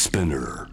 Spinner.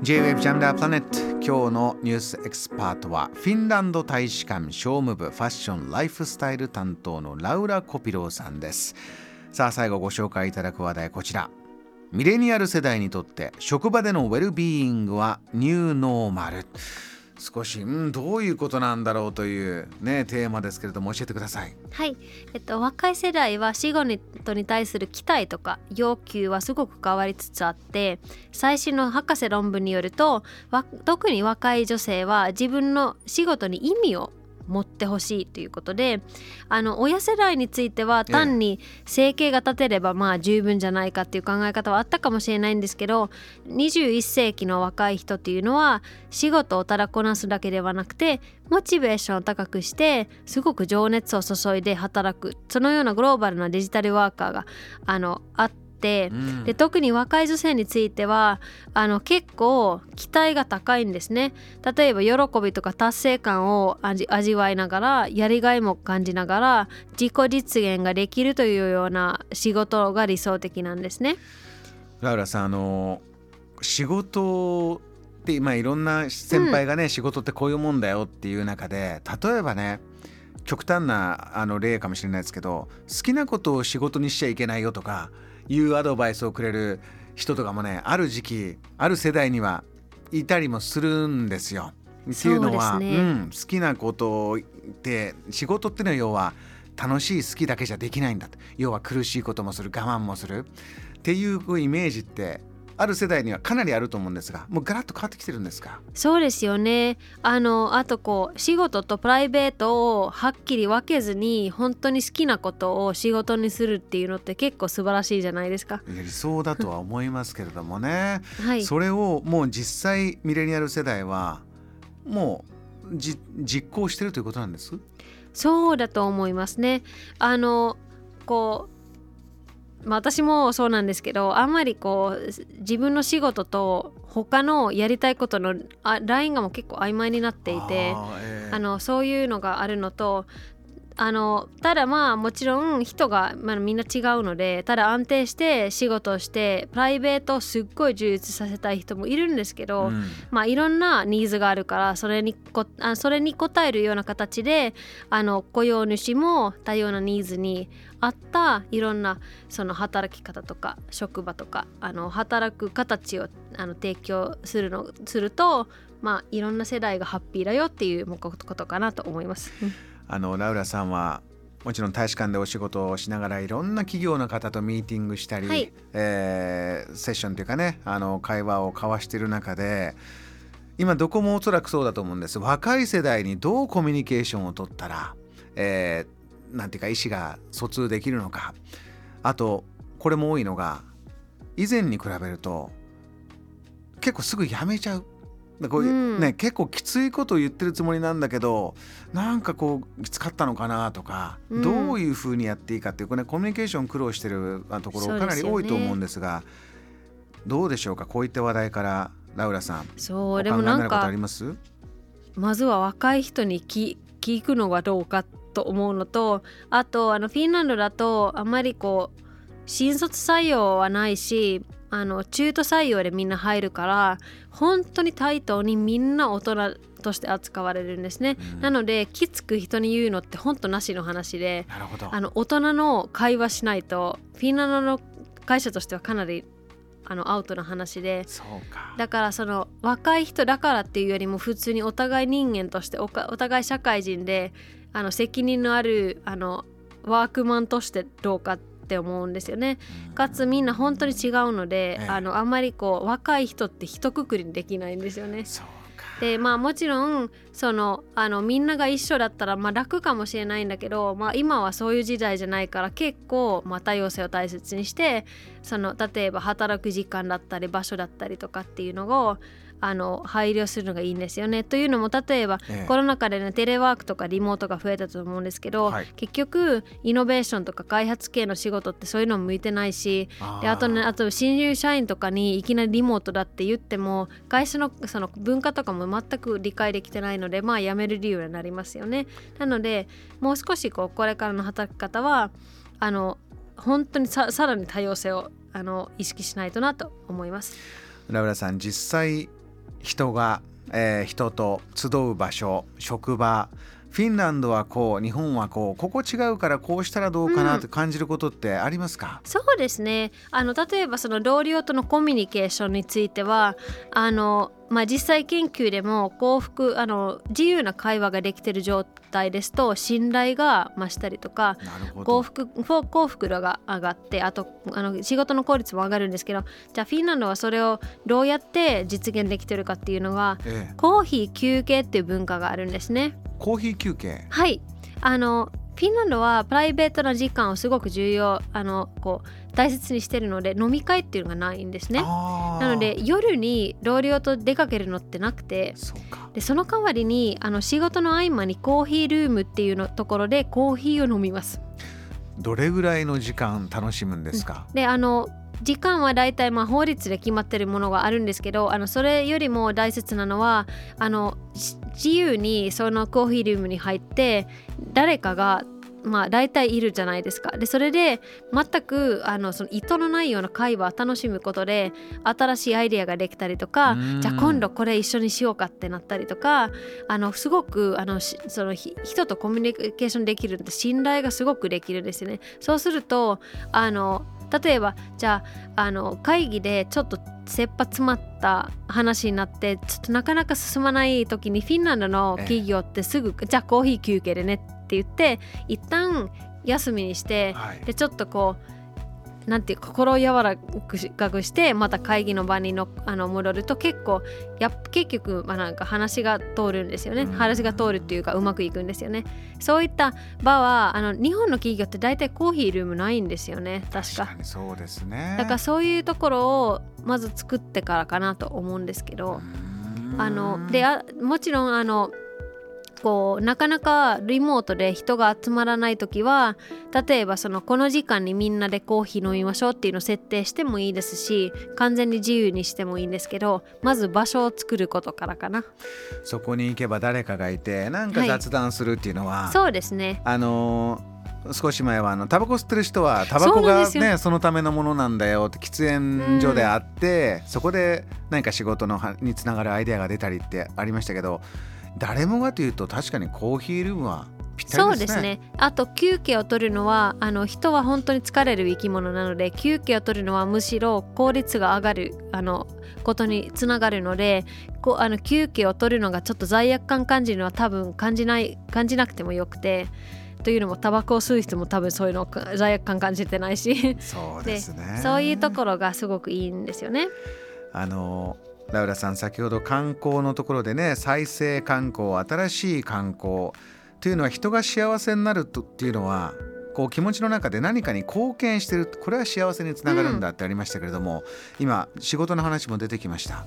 J-Wave ジャムダープラネット今日のニュースエキスパートはフィンランド大使館商務部ファッションライフスタイル担当のラウラ・コピローさんです。さあ最後ご紹介いただく話題こちら。ミレニアル世代にとって職場でのウェルビーイングはニューノーマル少し、うん、どういうことなんだろうという、ね、テーマですけれども教えてください。はい、えっと、若い世代は死後にに対する期待とか要求はすごく変わりつつあって最新の博士論文によると特に若い女性は自分の仕事に意味を持ってほしいということであの親世代については単に生計が立てればまあ十分じゃないかっていう考え方はあったかもしれないんですけど21世紀の若い人っていうのは仕事をただこなすだけではなくてモチベーションを高くしてすごく情熱を注いで働くそのようなグローバルなデジタルワーカーがあのあって。うん、で特に若い女性についてはあの結構期待が高いんですね。例えば喜びとか達成感を味わいながらやりがいも感じながら自己実現ができるというような仕事が理想的なんですね。ラウラさんあの仕事ってまあいろんな先輩がね、うん、仕事ってこういうもんだよっていう中で例えばね極端なあの例かもしれないですけど好きなことを仕事にしちゃいけないよとかいうアドバイスをくれる人とかもねある時期ある世代にはいたりもするんですよ。っていうのは、ね、うん、好きなことって仕事っていうのは要は楽しい好きだけじゃできないんだ要は苦しいこともする我慢もする。っていうイメージってある世代にはかなりあると思うんですがもうガラッと変わってきてるんですか？そうですよね。あのあとこう仕事とプライベートをはっきり分けずに本当に好きなことを仕事にするっていうのって結構素晴らしいじゃないですか。理想だとは思いますけれどもね、はい、それをもう実際ミレニアル世代はもう実行してるということなんです？そうだと思いますね。あのこうまあ、私もそうなんですけどあんまりこう自分の仕事と他のやりたいことのあラインがもう結構曖昧になっていてあ、えー、あのそういうのがあるのとあのただまあもちろん人が、まあ、みんな違うのでただ安定して仕事をしてプライベートをすっごい充実させたい人もいるんですけど、うん、まあいろんなニーズがあるからそれにこあそれに応えるような形であの雇用主も多様なニーズに合ったいろんなその働き方とか職場とかあの働く形をあの提供するのするとまあいろんな世代がハッピーだよっていうことかなと思います。あのラウラさんはもちろん大使館でお仕事をしながらいろんな企業の方とミーティングしたり、はい、えー、セッションというかねあの会話を交わしている中で今どこもおそらくそうだと思うんです。若い世代にどうコミュニケーションを取ったら、えー、なんていうか意思が疎通できるのか。あとこれも多いのが以前に比べると結構すぐ辞めちゃうこういう、ね、結構きついことを言ってるつもりなんだけどなんかこうきつかったのかなとか、うん、どういうふうにやっていいかっていうこれ、ね、コミュニケーション苦労してるところかなり多いと思うんですが、ね、どうでしょうかこういった話題からラウラさん。そうでもなんかまずは若い人に聞聞くのはどうかと思うのとあとあのフィンランドだとあまりこう新卒採用はないしあの中途採用でみんな入るから本当に対等にみんな大人として扱われるんですね、うん、なのできつく人に言うのって本当なしの話であの大人の会話しないとフィンランドの会社としてはかなりあのアウトな話で。だからその若い人だからっていうよりも普通にお互い人間としてお互い社会人であの責任のあるあのワークマンとしてどうかってって思うんですよね。かつみんな本当に違うので、あのあんまりこう若い人って一括りにできないんですよね。でまあもちろんそのあのみんなが一緒だったらまあ楽かもしれないんだけど、まあ、今はそういう時代じゃないから結構まあ多様性を大切にしてその例えば働く時間だったり場所だったりとかっていうのをあの配慮するのがいいんですよね。というのも例えば、ええ、コロナ禍で、ね、テレワークとかリモートが増えたと思うんですけど、はい、結局イノベーションとか開発系の仕事ってそういうのも向いてないしであとねあと新入社員とかにいきなりリモートだって言っても会社のその文化とかも全く理解できてないのでまあ辞める理由になりますよね。なのでもう少しこうこれからの働き方はあの本当にさらに多様性をあの意識しないとなと思います。ラブラさん実際人が、えー、人と集う場所職場フィンランドはこう日本はこうここ違うからこうしたらどうかなって感じることってありますか、うん、そうですね。あの例えばその同僚とのコミュニケーションについてはあのまあ、実際研究でも幸福あの自由な会話ができている状態ですと信頼が増したりとか幸福幸福度が上がってあとあの仕事の効率も上がるんですけどじゃあフィンランドはそれをどうやって実現できてるかっていうのが、ええ、コーヒー休憩っていう文化があるんですね。コーヒー休憩。はい。あのフィンランドはプライベートな時間をすごく重要あのこう大切にしてるので飲み会っていうのがないんですね。なので夜に同僚と出かけるのってなくてでその代わりにあの仕事の合間にコーヒールームっていうのところでコーヒーを飲みます。どれぐらいの時間楽しむんですか、であの時間は大体まあ法律で決まってるものがあるんですけどあのそれよりも大切なのはあの自由にそのコーヒールームに入って誰かがまあ大体いるじゃないですか。でそれで全くあのその意図のないような会話を楽しむことで新しいアイデアができたりとかじゃあ今度これ一緒にしようかってなったりとかあのすごくあのその人とコミュニケーションできるって信頼がすごくできるんですよね。そうするとあの例えばじゃああの会議でちょっと切羽詰まった話になってちょっとなかなか進まない時にフィンランドの企業ってすぐ、じゃあコーヒー休憩でねって言って一旦休みにして、はい、でちょっとこうなんていう心を柔らかくしてまた会議の場にのあの戻ると結構や結局、まあ、なんか話が通るんですよね、話が通るっていうかうまくいくんですよね。そういった場はあの日本の企業って大体コーヒールームないんですよね。確か。そうですねだからそういうところをまず作ってからかなと思うんですけどあのであもちろんあのこうなかなかリモートで人が集まらない時は例えばそのこの時間にみんなでコーヒー飲みましょうっていうのを設定してもいいですし完全に自由にしてもいいんですけどまず場所を作ることからかな。そこに行けば誰かがいてなんか雑談するっていうのは、はい、そうですね。あの少し前はあのタバコ吸ってる人はタバコがねそのためのものなんだよって喫煙所であって、うん、そこで何か仕事のにつながるアイデアが出たりってありましたけど誰もがというと確かにコーヒールームはそうですね。あと休憩を取るのはあの人は本当に疲れる生き物なので休憩を取るのはむしろ効率が上がるあのことにつながるのでこあの休憩を取るのがちょっと罪悪感感じるのは多分感じない感じなくてもよくてというのもタバコを吸う人も多分そういうの罪悪感感じてないし。そうですね。そういうところがすごくいいんですよね。あのラウラさん先ほど観光のところでね再生観光新しい観光というのは人が幸せになるとっていうのはこう気持ちの中で何かに貢献してるこれは幸せにつながるんだってありましたけれども、うん、今仕事の話も出てきました。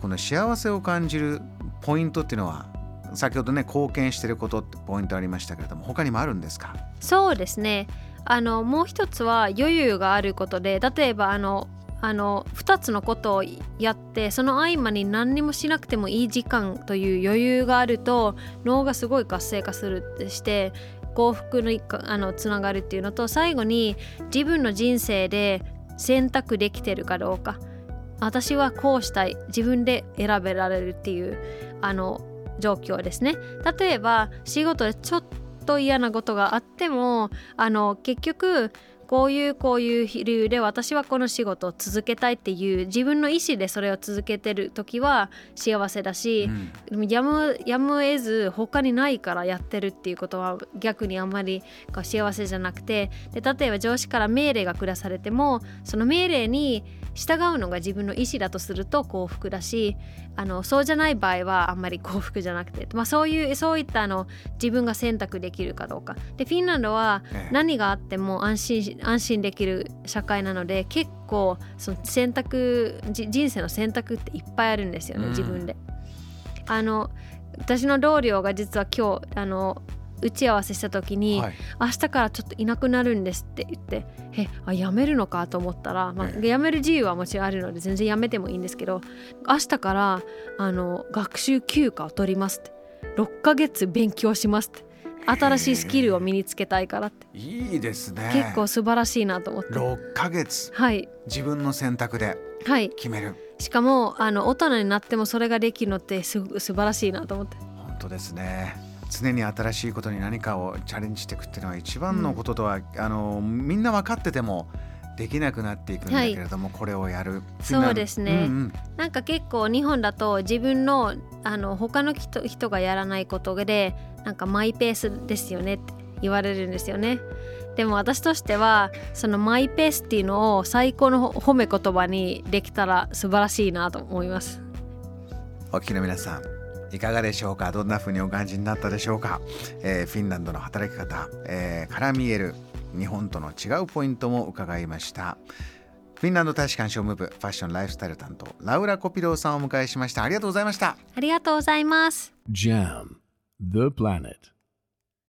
この幸せを感じるポイントっていうのは先ほどね貢献してることってポイントありましたけれども他にもあるんですか？そうですね。あのもう一つは余裕があることで例えばあのあの2つのことをやってその合間に何にもしなくてもいい時間という余裕があると脳がすごい活性化するってして幸福のあのつながるっていうのと最後に自分の人生で選択できてるかどうか。私はこうしたい。自分で選べられるっていうあの状況ですね。例えば仕事でちょっと嫌なことがあってもあの結局こういうこういう理由で私はこの仕事を続けたいっていう自分の意思でそれを続けてる時は幸せだし、うん、やむやむ得ず他にないからやってるっていうことは逆にあんまり幸せじゃなくてで例えば上司から命令が下されてもその命令に従うのが自分の意思だとすると幸福だしあのそうじゃない場合はあんまり幸福じゃなくて、まあ、そういうそういったあの自分が選択できるかどうか。でフィンランドは何があっても安心安心できる社会なので結構その選択人生の選択っていっぱいあるんですよね、自分で。あの私の同僚が実は今日あの打ち合わせした時に、はい、明日からちょっといなくなるんですって言ってえあ辞めるのかと思ったら、まあ、辞める自由はもちろんあるので全然辞めてもいいんですけど明日からあの学習休暇を取りますって。6ヶ月勉強しますって新しいスキルを身につけたいからって。いいですね。結構素晴らしいなと思って。6ヶ月。はい。自分の選択ではい。決める、しかもあの大人になってもそれができるのってす素晴らしいなと思って。本当ですね。常に新しいことに何かをチャレンジしていくっていうのは一番のこととは、あのみんな分かっててもできなくなっていくんだけれども、これをやる。そうですね、うんうん。なんか結構日本だと自分のあの他の人人がやらないことでなんかマイペースですよねって言われるんですよね。でも私としてはそのマイペースっていうのを最高の褒め言葉にできたら素晴らしいなと思います。お聞きの皆さんいかがでしょうか？どんな風にお感じになったでしょうか、えーフィンランドの働き方、えーから見える日本との違うポイントも伺いましたフィンランド大使館商務部ファッションライフスタイル担当ラウラ・コピローさんをお迎えしましたありがとうございましたありがとうございます。Jam, the planet.